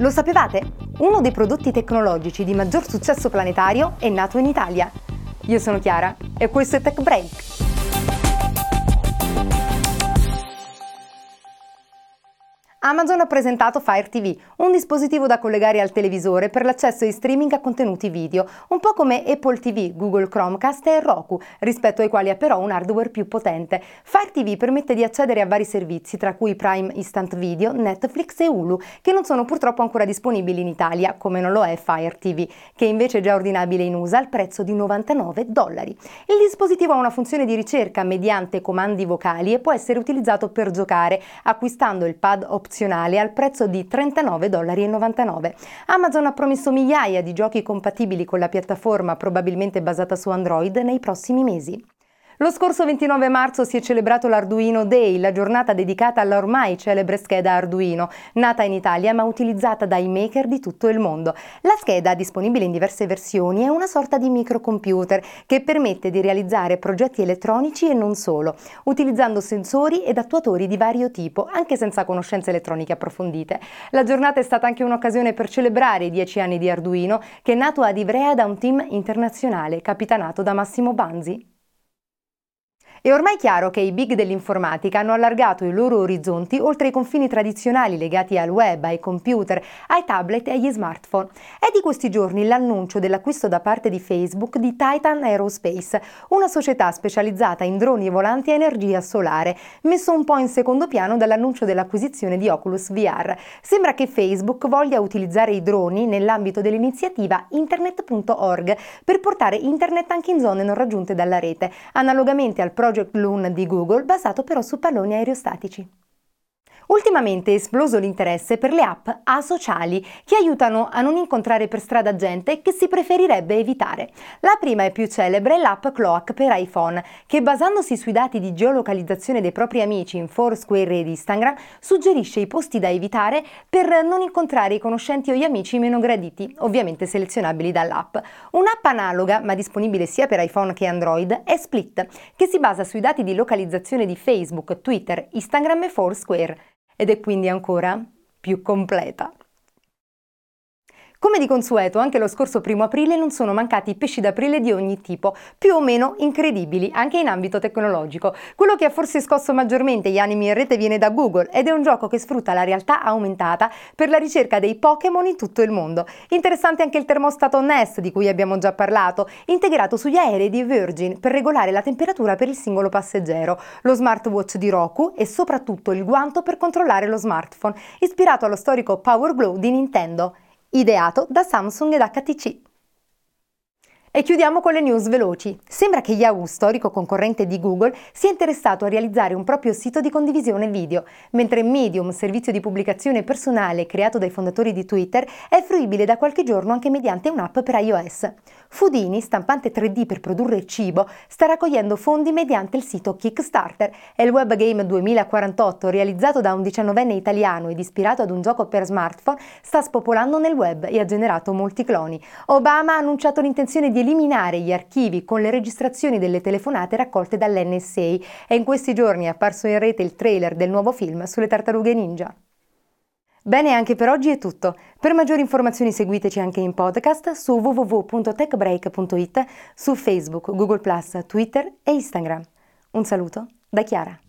Lo sapevate? Uno dei prodotti tecnologici di maggior successo planetario è nato in Italia. Io sono Chiara e questo è Tech Break. Amazon ha presentato Fire TV, un dispositivo da collegare al televisore per l'accesso in streaming a contenuti video, un po' come Apple TV, Google Chromecast e Roku, rispetto ai quali ha però un hardware più potente. Fire TV permette di accedere a vari servizi, tra cui Prime Instant Video, Netflix e Hulu, che non sono purtroppo ancora disponibili in Italia, come non lo è Fire TV, che invece è già ordinabile in USA al prezzo di 99 dollari. Il dispositivo ha una funzione di ricerca mediante comandi vocali e può essere utilizzato per giocare, acquistando il pad opzionale opzionale al prezzo di 39,99 dollari. Amazon ha promesso migliaia di giochi compatibili con la piattaforma probabilmente basata su Android nei prossimi mesi. Lo scorso 29 marzo si è celebrato l'Arduino Day, la giornata dedicata alla ormai celebre scheda Arduino, nata in Italia ma utilizzata dai maker di tutto il mondo. La scheda, disponibile in diverse versioni, è una sorta di microcomputer che permette di realizzare progetti elettronici e non solo, utilizzando sensori ed attuatori di vario tipo, anche senza conoscenze elettroniche approfondite. La giornata è stata anche un'occasione per celebrare i dieci anni di Arduino, che è nato ad Ivrea da un team internazionale capitanato da Massimo Banzi. È ormai chiaro che i big dell'informatica hanno allargato i loro orizzonti oltre i confini tradizionali legati al web, ai computer, ai tablet e agli smartphone. È di questi giorni l'annuncio dell'acquisto da parte di Facebook di Titan Aerospace, una società specializzata in droni volanti a energia solare, messo un po' in secondo piano dall'annuncio dell'acquisizione di Oculus VR. Sembra che Facebook voglia utilizzare i droni nell'ambito dell'iniziativa internet.org per portare internet anche in zone non raggiunte dalla rete, analogamente al progetto Project Loon di Google basato però su palloni aerostatici. Ultimamente è esploso l'interesse per le app asociali che aiutano a non incontrare per strada gente che si preferirebbe evitare. La prima e più celebre è l'app Cloak per iPhone, che basandosi sui dati di geolocalizzazione dei propri amici in Foursquare ed Instagram suggerisce i posti da evitare per non incontrare i conoscenti o gli amici meno graditi, ovviamente selezionabili dall'app. Un'app analoga, ma disponibile sia per iPhone che Android, è Split, che si basa sui dati di localizzazione di Facebook, Twitter, Instagram e Foursquare ed è quindi ancora più completa. Come di consueto, anche lo scorso primo aprile non sono mancati pesci d'aprile di ogni tipo, più o meno incredibili, anche in ambito tecnologico. Quello che ha forse scosso maggiormente gli animi in rete viene da Google ed è un gioco che sfrutta la realtà aumentata per la ricerca dei Pokémon in tutto il mondo. Interessante anche il termostato Nest di cui abbiamo già parlato, integrato sugli aerei di Virgin per regolare la temperatura per il singolo passeggero, lo smartwatch di Roku e soprattutto il guanto per controllare lo smartphone, ispirato allo storico Power Glow di Nintendo ideato da Samsung ed HTC. E chiudiamo con le news veloci. Sembra che Yahoo, storico concorrente di Google, sia interessato a realizzare un proprio sito di condivisione video, mentre Medium, servizio di pubblicazione personale creato dai fondatori di Twitter, è fruibile da qualche giorno anche mediante un'app per iOS. Foodini, stampante 3D per produrre cibo, sta raccogliendo fondi mediante il sito Kickstarter e il web game 2048, realizzato da un diciannovenne italiano ed ispirato ad un gioco per smartphone, sta spopolando nel web e ha generato molti cloni. Obama ha annunciato l'intenzione di eliminare gli archivi con le registrazioni delle telefonate raccolte dall'NSA e in questi giorni è apparso in rete il trailer del nuovo film sulle tartarughe ninja. Bene, anche per oggi è tutto. Per maggiori informazioni seguiteci anche in podcast su www.techbreak.it, su Facebook, Google Twitter e Instagram. Un saluto da Chiara.